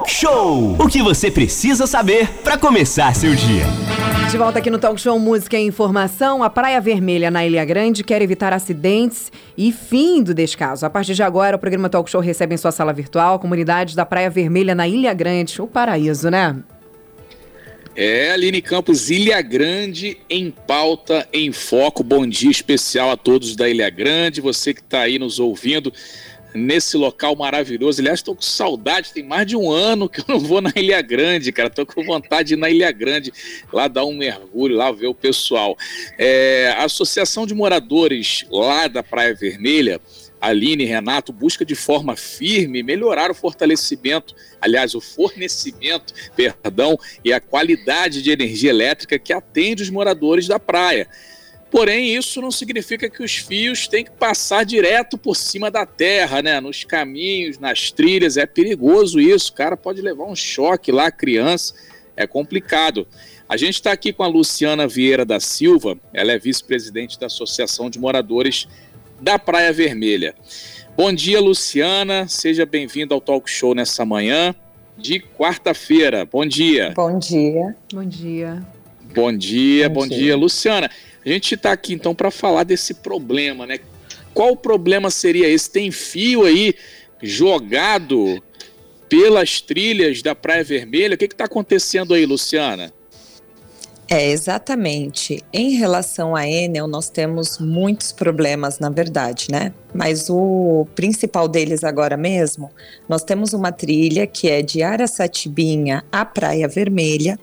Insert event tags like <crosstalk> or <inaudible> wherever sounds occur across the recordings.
Talk Show! O que você precisa saber para começar seu dia. De volta aqui no Talk Show Música e Informação, a Praia Vermelha na Ilha Grande quer evitar acidentes e fim do descaso. A partir de agora, o programa Talk Show recebe em sua sala virtual comunidades da Praia Vermelha na Ilha Grande, o paraíso, né? É, Aline Campos, Ilha Grande em pauta, em foco. Bom dia especial a todos da Ilha Grande, você que está aí nos ouvindo nesse local maravilhoso. Aliás, estou com saudade, tem mais de um ano que eu não vou na Ilha Grande, cara. Estou com vontade de ir na Ilha Grande, lá dar um mergulho, lá ver o pessoal. É, a Associação de Moradores lá da Praia Vermelha Aline e Renato busca de forma firme melhorar o fortalecimento, aliás, o fornecimento, perdão, e a qualidade de energia elétrica que atende os moradores da praia. Porém, isso não significa que os fios têm que passar direto por cima da terra, né? Nos caminhos, nas trilhas, é perigoso isso. O cara pode levar um choque lá, criança, é complicado. A gente está aqui com a Luciana Vieira da Silva, ela é vice-presidente da Associação de Moradores da Praia Vermelha. Bom dia, Luciana. Seja bem-vinda ao Talk Show nessa manhã de quarta-feira. Bom dia. Bom dia. Bom dia. Bom dia, bom, bom dia. dia. Luciana. A gente está aqui então para falar desse problema, né? Qual problema seria esse? Tem fio aí jogado pelas trilhas da Praia Vermelha? O que está acontecendo aí, Luciana? É, exatamente. Em relação à Enel, nós temos muitos problemas, na verdade, né? Mas o principal deles agora mesmo, nós temos uma trilha que é de Araçatibinha à Praia Vermelha,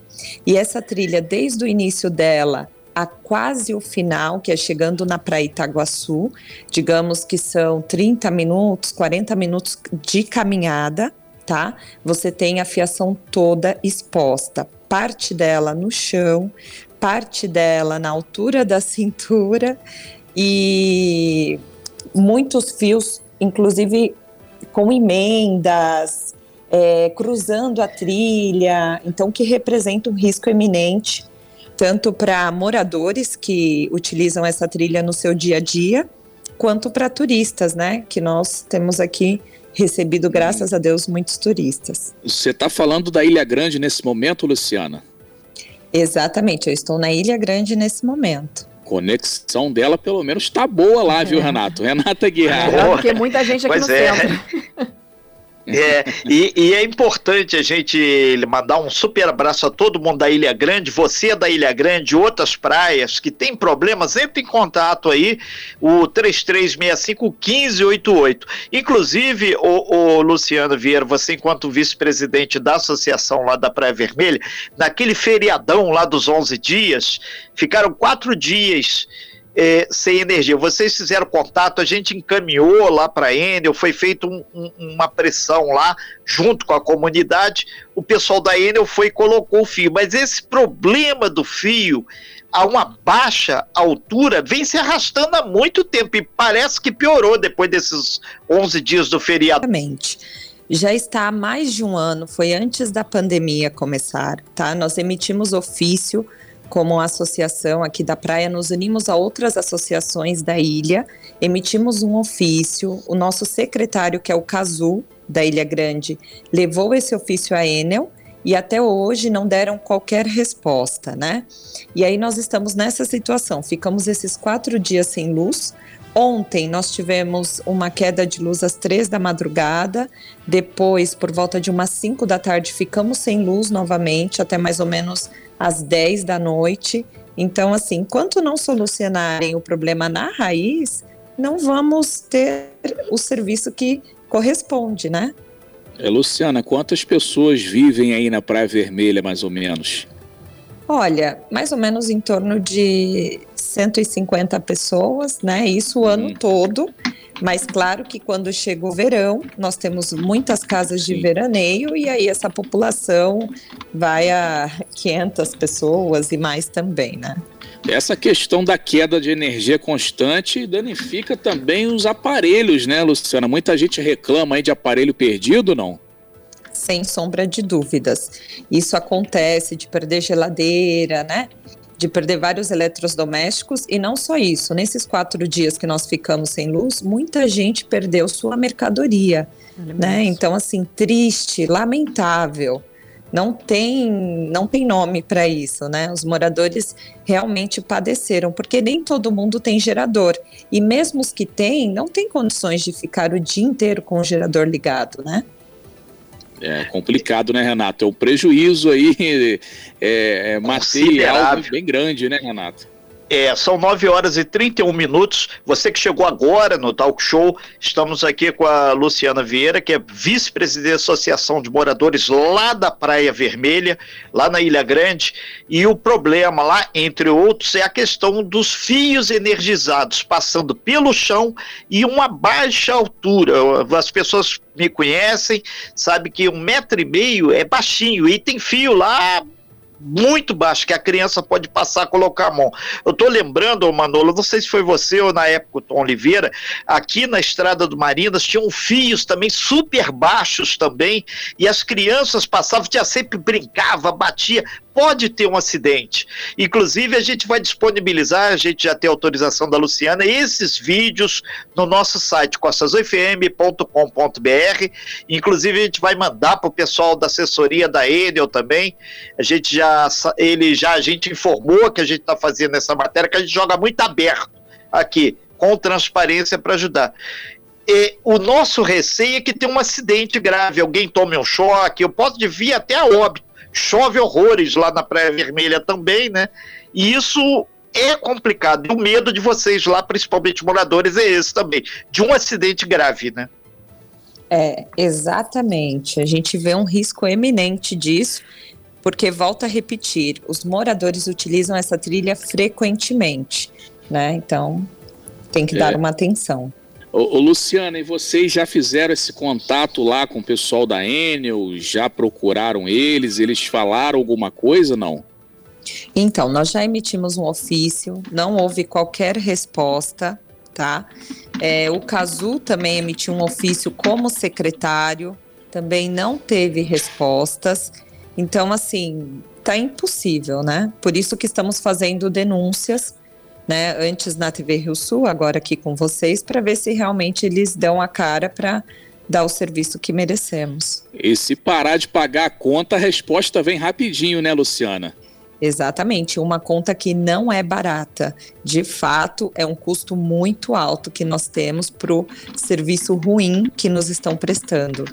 e essa trilha, desde o início dela a quase o final, que é chegando na Praia Itaguaçu, digamos que são 30 minutos, 40 minutos de caminhada, tá? Você tem a fiação toda exposta parte dela no chão, parte dela na altura da <laughs> cintura e muitos fios, inclusive com emendas, é, cruzando a trilha, então que representa um risco eminente tanto para moradores que utilizam essa trilha no seu dia a dia, quanto para turistas, né? Que nós temos aqui recebido, graças a Deus, muitos turistas. Você está falando da Ilha Grande nesse momento, Luciana? Exatamente, eu estou na Ilha Grande nesse momento. Conexão dela, pelo menos, está boa lá, é. viu, Renato? Renata Guiar. É, porque muita gente aqui pois no é. centro. É, e, e, é importante a gente mandar um super abraço a todo mundo da Ilha Grande, você da Ilha Grande, outras praias que tem problemas, entre em contato aí, o 3365-1588. Inclusive, o, o Luciano Vieira, você enquanto vice-presidente da associação lá da Praia Vermelha, naquele feriadão lá dos 11 dias, ficaram quatro dias é, sem energia. Vocês fizeram contato, a gente encaminhou lá para a Enel, foi feita um, um, uma pressão lá, junto com a comunidade. O pessoal da Enel foi e colocou o fio. Mas esse problema do fio a uma baixa altura vem se arrastando há muito tempo e parece que piorou depois desses 11 dias do feriado. Exatamente já está há mais de um ano, foi antes da pandemia começar, tá? Nós emitimos ofício como associação aqui da praia, nos unimos a outras associações da ilha, emitimos um ofício. O nosso secretário, que é o Cazu, da Ilha Grande, levou esse ofício à Enel e até hoje não deram qualquer resposta, né? E aí nós estamos nessa situação, ficamos esses quatro dias sem luz. Ontem nós tivemos uma queda de luz às três da madrugada, depois, por volta de umas cinco da tarde, ficamos sem luz novamente, até mais ou menos às 10 da noite. Então, assim, enquanto não solucionarem o problema na raiz, não vamos ter o serviço que corresponde, né? É, Luciana, quantas pessoas vivem aí na Praia Vermelha, mais ou menos? Olha, mais ou menos em torno de 150 pessoas, né? Isso o ano hum. todo. Mas claro que quando chega o verão, nós temos muitas casas de Sim. veraneio e aí essa população vai a 500 pessoas e mais também, né? Essa questão da queda de energia constante danifica também os aparelhos, né, Luciana? Muita gente reclama aí de aparelho perdido, não? Sem sombra de dúvidas. Isso acontece de perder geladeira, né? De perder vários eletrodomésticos e não só isso. Nesses quatro dias que nós ficamos sem luz, muita gente perdeu sua mercadoria, né? Então, assim, triste, lamentável. Não tem, não tem nome para isso, né? Os moradores realmente padeceram, porque nem todo mundo tem gerador. E mesmo os que têm, não tem condições de ficar o dia inteiro com o gerador ligado, né? É complicado, né, Renato? É um prejuízo aí <laughs> é, é material bem grande, né, Renato? É, são 9 horas e 31 minutos. Você que chegou agora no Talk Show, estamos aqui com a Luciana Vieira, que é vice-presidente da Associação de Moradores lá da Praia Vermelha, lá na Ilha Grande. E o problema lá, entre outros, é a questão dos fios energizados passando pelo chão e uma baixa altura. As pessoas me conhecem, sabem que um metro e meio é baixinho e tem fio lá muito baixo que a criança pode passar a colocar a mão. Eu estou lembrando, Manolo, não sei se foi você ou na época o Tom Oliveira, aqui na estrada do Marinas tinham fios também super baixos também, e as crianças passavam, tinha sempre brincava, batia, pode ter um acidente. Inclusive, a gente vai disponibilizar, a gente já tem autorização da Luciana, esses vídeos no nosso site, costasofm.com.br. Inclusive, a gente vai mandar para o pessoal da assessoria da Enel também. A gente já, ele já, a gente informou que a gente está fazendo essa matéria, que a gente joga muito aberto aqui, com transparência para ajudar. E o nosso receio é que tenha um acidente grave, alguém tome um choque, eu posso vir até a óbito chove horrores lá na Praia Vermelha também, né? E isso é complicado. E o medo de vocês lá, principalmente moradores, é esse também, de um acidente grave, né? É, exatamente. A gente vê um risco eminente disso, porque volta a repetir, os moradores utilizam essa trilha frequentemente, né? Então tem que é. dar uma atenção. Ô, Luciana, e vocês já fizeram esse contato lá com o pessoal da Enel? Já procuraram eles? Eles falaram alguma coisa, não? Então, nós já emitimos um ofício, não houve qualquer resposta, tá? É, o Casu também emitiu um ofício como secretário, também não teve respostas. Então, assim, tá impossível, né? Por isso que estamos fazendo denúncias né, antes na TV Rio Sul, agora aqui com vocês, para ver se realmente eles dão a cara para dar o serviço que merecemos. E se parar de pagar a conta, a resposta vem rapidinho, né, Luciana? Exatamente, uma conta que não é barata. De fato, é um custo muito alto que nós temos para o serviço ruim que nos estão prestando.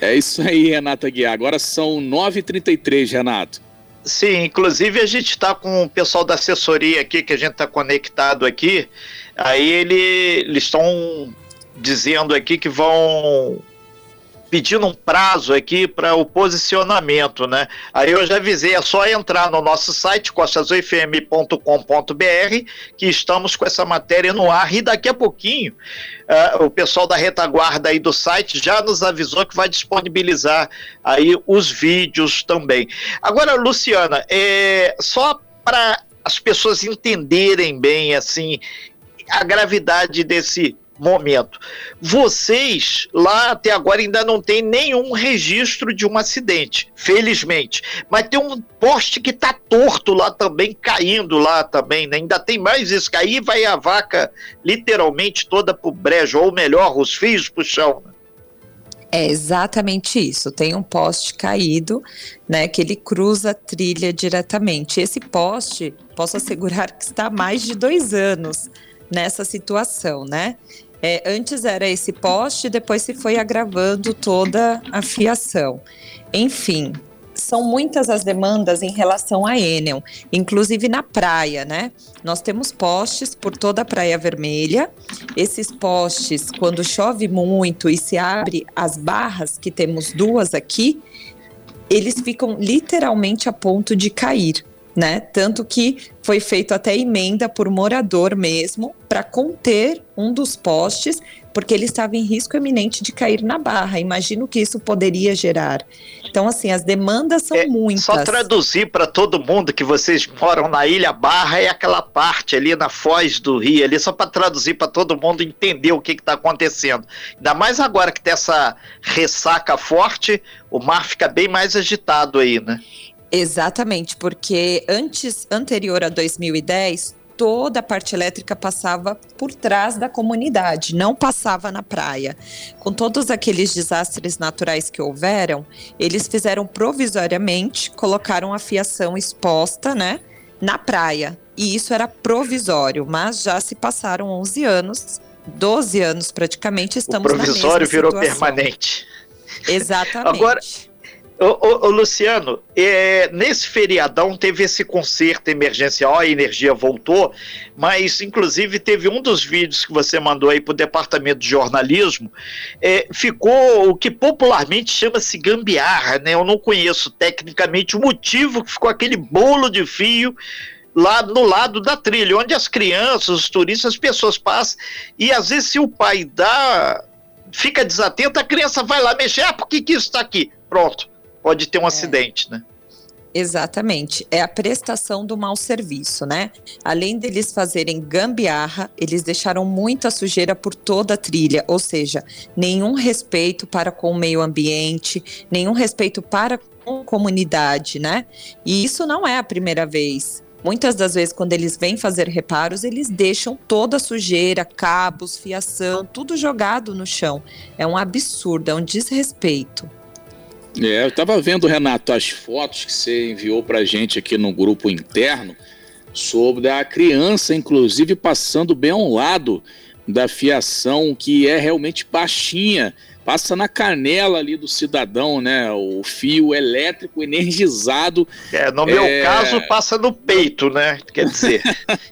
É isso aí, Renata Guiar. Agora são 9h33, Renato. Sim, inclusive a gente está com o pessoal da assessoria aqui, que a gente está conectado aqui. Aí ele, eles estão dizendo aqui que vão pedindo um prazo aqui para o posicionamento, né? Aí eu já avisei, é só entrar no nosso site, costasofm.com.br, que estamos com essa matéria no ar e daqui a pouquinho uh, o pessoal da retaguarda aí do site já nos avisou que vai disponibilizar aí os vídeos também. Agora, Luciana, é, só para as pessoas entenderem bem assim a gravidade desse momento. Vocês lá até agora ainda não tem nenhum registro de um acidente, felizmente. Mas tem um poste que está torto lá também, caindo lá também, né? Ainda tem mais isso, que aí vai a vaca literalmente toda pro brejo, ou melhor, os fios pro chão. Né? É exatamente isso. Tem um poste caído, né, que ele cruza a trilha diretamente. Esse poste, posso assegurar que está há mais de dois anos nessa situação, né? É, antes era esse poste, depois se foi agravando toda a fiação. Enfim, são muitas as demandas em relação a Enel, inclusive na praia, né? Nós temos postes por toda a Praia Vermelha. Esses postes, quando chove muito e se abre as barras, que temos duas aqui, eles ficam literalmente a ponto de cair né? Tanto que foi feito até emenda por morador mesmo para conter um dos postes, porque ele estava em risco eminente de cair na barra. Imagino que isso poderia gerar. Então, assim, as demandas são é, muitas. Só traduzir para todo mundo que vocês moram na Ilha Barra é aquela parte ali na foz do rio, ali, só para traduzir para todo mundo entender o que está acontecendo. Ainda mais agora que tem essa ressaca forte, o mar fica bem mais agitado aí, né? Exatamente, porque antes, anterior a 2010, toda a parte elétrica passava por trás da comunidade, não passava na praia. Com todos aqueles desastres naturais que houveram, eles fizeram provisoriamente, colocaram a fiação exposta, né, na praia. E isso era provisório, mas já se passaram 11 anos, 12 anos praticamente, estamos o provisório virou permanente. Exatamente. Agora, Ô, ô, ô, Luciano, é, nesse feriadão teve esse concerto emergencial, a energia voltou, mas inclusive teve um dos vídeos que você mandou aí para o departamento de jornalismo, é, ficou o que popularmente chama-se gambiarra, né? Eu não conheço tecnicamente o motivo que ficou aquele bolo de fio lá no lado da trilha, onde as crianças, os turistas, as pessoas passam, e às vezes se o pai dá, fica desatento, a criança vai lá mexer, ah, por que, que isso está aqui? Pronto pode ter um é. acidente, né? Exatamente, é a prestação do mau serviço, né? Além deles fazerem gambiarra, eles deixaram muita sujeira por toda a trilha, ou seja, nenhum respeito para com o meio ambiente, nenhum respeito para com a comunidade, né? E isso não é a primeira vez. Muitas das vezes, quando eles vêm fazer reparos, eles deixam toda a sujeira, cabos, fiação, tudo jogado no chão. É um absurdo, é um desrespeito. É, eu estava vendo, Renato, as fotos que você enviou para a gente aqui no grupo interno sobre a criança, inclusive, passando bem ao lado da fiação, que é realmente baixinha, passa na canela ali do cidadão, né? O fio elétrico energizado. É, no meu é... caso, passa no peito, né? Quer dizer,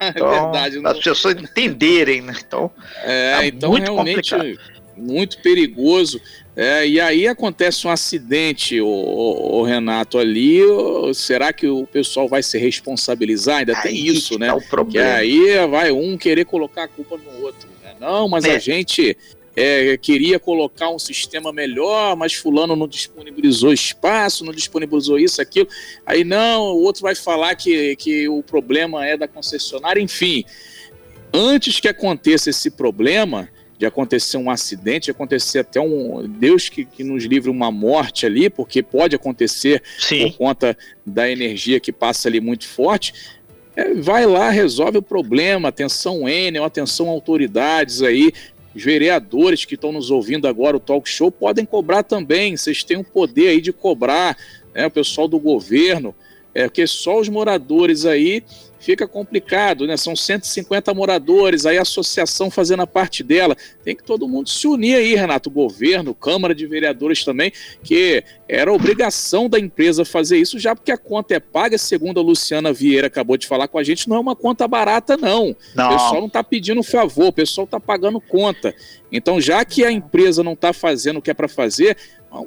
é <laughs> então, é verdade, as pessoas entenderem, né? Então, é, tá então muito realmente complicado. muito perigoso. É, e aí acontece um acidente, o, o, o Renato, ali. O, será que o pessoal vai se responsabilizar? Ainda aí tem isso, né? Tá o problema. Que aí vai um querer colocar a culpa no outro. Né? Não, mas é. a gente é, queria colocar um sistema melhor, mas fulano não disponibilizou espaço, não disponibilizou isso, aquilo. Aí não, o outro vai falar que, que o problema é da concessionária, enfim. Antes que aconteça esse problema, de acontecer um acidente, de acontecer até um. Deus que, que nos livre uma morte ali, porque pode acontecer Sim. por conta da energia que passa ali muito forte. É, vai lá, resolve o problema. Atenção, Enel, atenção, autoridades aí. Os vereadores que estão nos ouvindo agora, o talk show, podem cobrar também. Vocês têm o poder aí de cobrar, né, o pessoal do governo, é, porque só os moradores aí fica complicado, né? São 150 moradores, aí a associação fazendo a parte dela. Tem que todo mundo se unir aí, Renato, governo, Câmara de Vereadores também, que era obrigação da empresa fazer isso, já porque a conta é paga, segundo a Luciana Vieira acabou de falar com a gente, não é uma conta barata, não. não. O pessoal não está pedindo favor, o pessoal está pagando conta. Então, já que a empresa não está fazendo o que é para fazer,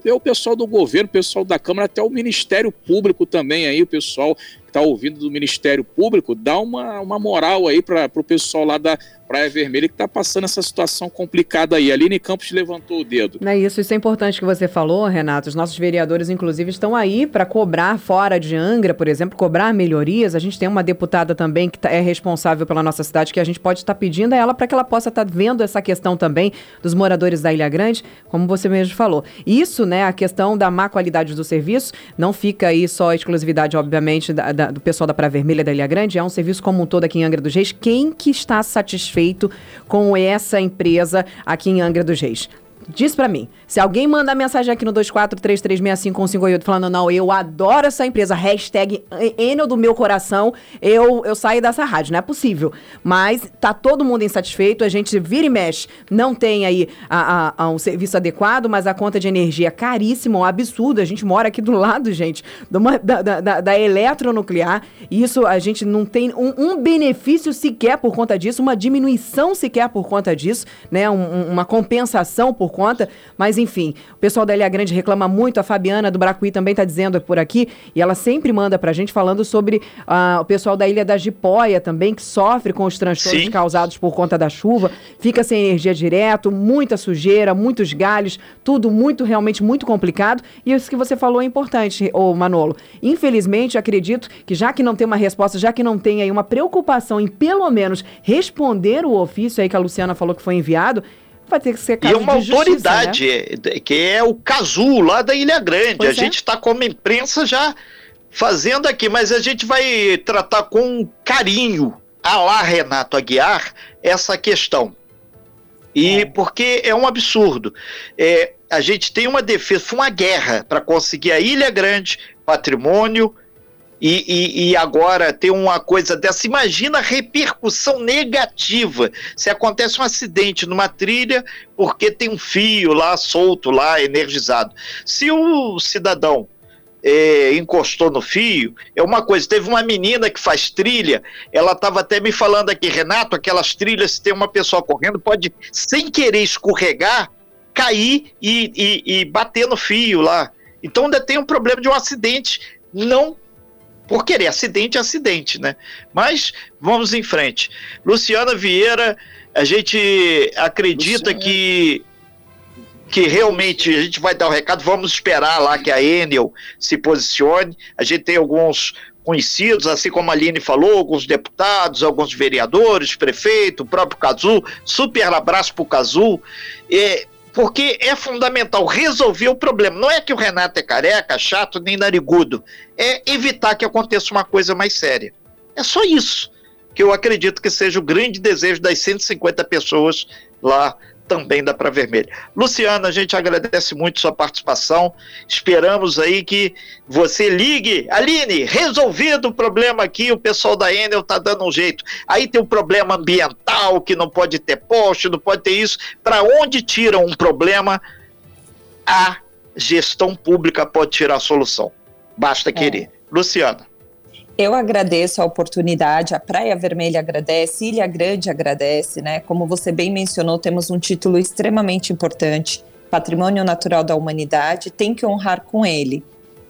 ver o pessoal do governo, o pessoal da Câmara, até o Ministério Público também aí, o pessoal que está ouvindo do Ministério Público, dá uma, uma moral aí para o pessoal lá da, Praia Vermelha que está passando essa situação complicada aí. A Aline Campos levantou o dedo. É isso, isso é importante que você falou, Renato. Os nossos vereadores, inclusive, estão aí para cobrar fora de Angra, por exemplo, cobrar melhorias. A gente tem uma deputada também que tá, é responsável pela nossa cidade, que a gente pode estar tá pedindo a ela para que ela possa estar tá vendo essa questão também dos moradores da Ilha Grande, como você mesmo falou. Isso, né, a questão da má qualidade do serviço, não fica aí só a exclusividade, obviamente, da, da, do pessoal da Praia Vermelha da Ilha Grande, é um serviço como um todo aqui em Angra dos Reis. Quem que está satisfeito feito com essa empresa aqui em Angra dos Reis. Diz para mim, se alguém mandar mensagem aqui no 2433651558 falando, não, eu adoro essa empresa, hashtag Enel do meu coração, eu, eu saio dessa rádio, não é possível. Mas tá todo mundo insatisfeito, a gente vira e mexe, não tem aí a, a, a um serviço adequado, mas a conta de energia é caríssima, um absurdo, a gente mora aqui do lado, gente, da, da, da, eletronuclear, e isso a gente não tem um, um, benefício sequer por conta disso, uma diminuição sequer por conta disso, né, um, uma compensação por conta, mas enfim, o pessoal da Ilha Grande reclama muito, a Fabiana do Bracuí também está dizendo por aqui, e ela sempre manda para a gente falando sobre uh, o pessoal da Ilha da Jipóia também, que sofre com os transtornos Sim. causados por conta da chuva, fica sem energia direto, muita sujeira, muitos galhos, tudo muito, realmente muito complicado, e isso que você falou é importante, ô Manolo. Infelizmente, acredito que já que não tem uma resposta, já que não tem aí uma preocupação em pelo menos responder o ofício aí que a Luciana falou que foi enviado, vai ter que ser caso E uma autoridade, né? que é o Cazu, lá da Ilha Grande. Pois a é. gente está como imprensa já fazendo aqui, mas a gente vai tratar com carinho, a lá Renato Aguiar, essa questão. E é. porque é um absurdo. É, a gente tem uma defesa, foi uma guerra para conseguir a Ilha Grande, patrimônio, e, e, e, agora tem uma coisa dessa. Imagina a repercussão negativa se acontece um acidente numa trilha porque tem um fio lá solto, lá energizado. Se o cidadão é, encostou no fio, é uma coisa. Teve uma menina que faz trilha, ela estava até me falando aqui, Renato, aquelas trilhas, se tem uma pessoa correndo, pode, sem querer escorregar, cair e, e bater no fio lá. Então ainda tem um problema de um acidente não por querer. Acidente é acidente, né? Mas vamos em frente. Luciana Vieira, a gente acredita Luciana. que que realmente a gente vai dar o um recado, vamos esperar lá que a Enel se posicione. A gente tem alguns conhecidos, assim como a Aline falou, alguns deputados, alguns vereadores, prefeito, o próprio Cazu, super abraço para o Cazu. É, porque é fundamental resolver o problema. Não é que o Renato é careca, chato, nem narigudo. É evitar que aconteça uma coisa mais séria. É só isso que eu acredito que seja o grande desejo das 150 pessoas lá também da Praia Vermelha. Luciana, a gente agradece muito sua participação. Esperamos aí que você ligue. Aline, resolvido o problema aqui, o pessoal da Enel tá dando um jeito. Aí tem um problema ambiental, que não pode ter poste, não pode ter isso. Para onde tira um problema, a gestão pública pode tirar a solução. Basta querer. É. Luciana. Eu agradeço a oportunidade, a Praia Vermelha agradece, Ilha Grande agradece, né? Como você bem mencionou, temos um título extremamente importante, Patrimônio Natural da Humanidade, tem que honrar com ele,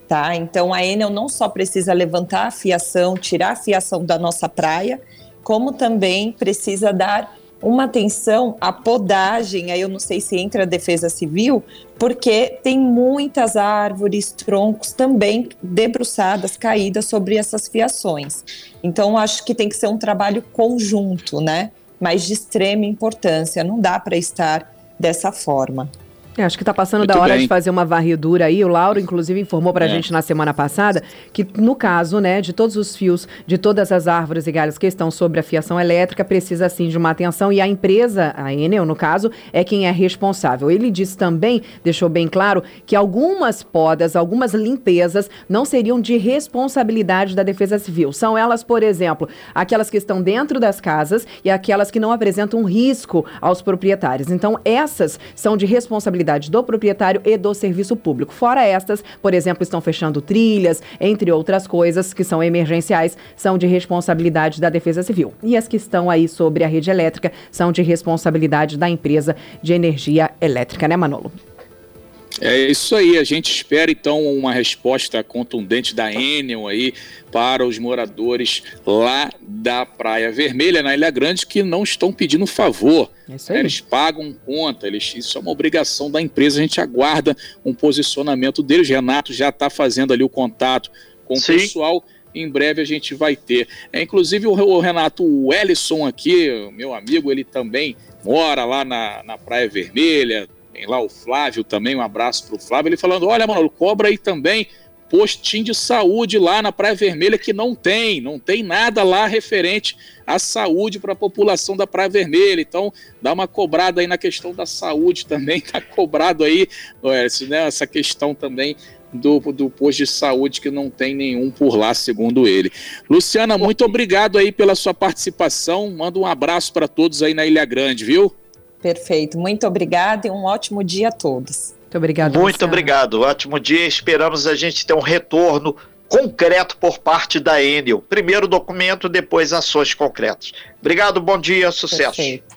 tá? Então a Enel não só precisa levantar a fiação, tirar a fiação da nossa praia, como também precisa dar uma atenção à podagem, aí eu não sei se entra a defesa civil, porque tem muitas árvores, troncos também debruçadas, caídas sobre essas fiações. Então, acho que tem que ser um trabalho conjunto, né? Mas de extrema importância, não dá para estar dessa forma. É, acho que está passando Muito da hora bem. de fazer uma varredura aí. O Lauro, inclusive, informou para a é. gente na semana passada que, no caso, né, de todos os fios, de todas as árvores e galhos que estão sobre a fiação elétrica, precisa sim de uma atenção e a empresa, a Enel, no caso, é quem é responsável. Ele disse também, deixou bem claro, que algumas podas, algumas limpezas não seriam de responsabilidade da Defesa Civil. São elas, por exemplo, aquelas que estão dentro das casas e aquelas que não apresentam risco aos proprietários. Então, essas são de responsabilidade responsabilidade do proprietário e do serviço público. Fora estas, por exemplo, estão fechando trilhas, entre outras coisas que são emergenciais, são de responsabilidade da Defesa Civil. E as que estão aí sobre a rede elétrica são de responsabilidade da empresa de energia elétrica, né, Manolo? É isso aí, a gente espera então uma resposta contundente da Enel aí para os moradores lá da Praia Vermelha, na Ilha Grande, que não estão pedindo favor. É eles pagam conta, eles, isso é uma obrigação da empresa, a gente aguarda um posicionamento deles. Renato já está fazendo ali o contato com Sim. o pessoal em breve a gente vai ter. É, inclusive o, o Renato o Ellison aqui, meu amigo, ele também mora lá na, na Praia Vermelha, tem lá o Flávio também, um abraço para o Flávio, ele falando: olha, mano, cobra aí também postinho de saúde lá na Praia Vermelha que não tem, não tem nada lá referente à saúde para a população da Praia Vermelha. Então, dá uma cobrada aí na questão da saúde também, <laughs> tá cobrado aí, né, essa questão também do, do posto de saúde que não tem nenhum por lá, segundo ele. Luciana, muito obrigado aí pela sua participação. Manda um abraço para todos aí na Ilha Grande, viu? Perfeito. Muito obrigada e um ótimo dia a todos. Muito obrigado. Muito Luciana. obrigado. Ótimo dia. Esperamos a gente ter um retorno concreto por parte da Enel. Primeiro documento, depois ações concretas. Obrigado, bom dia, sucesso. Perfeito.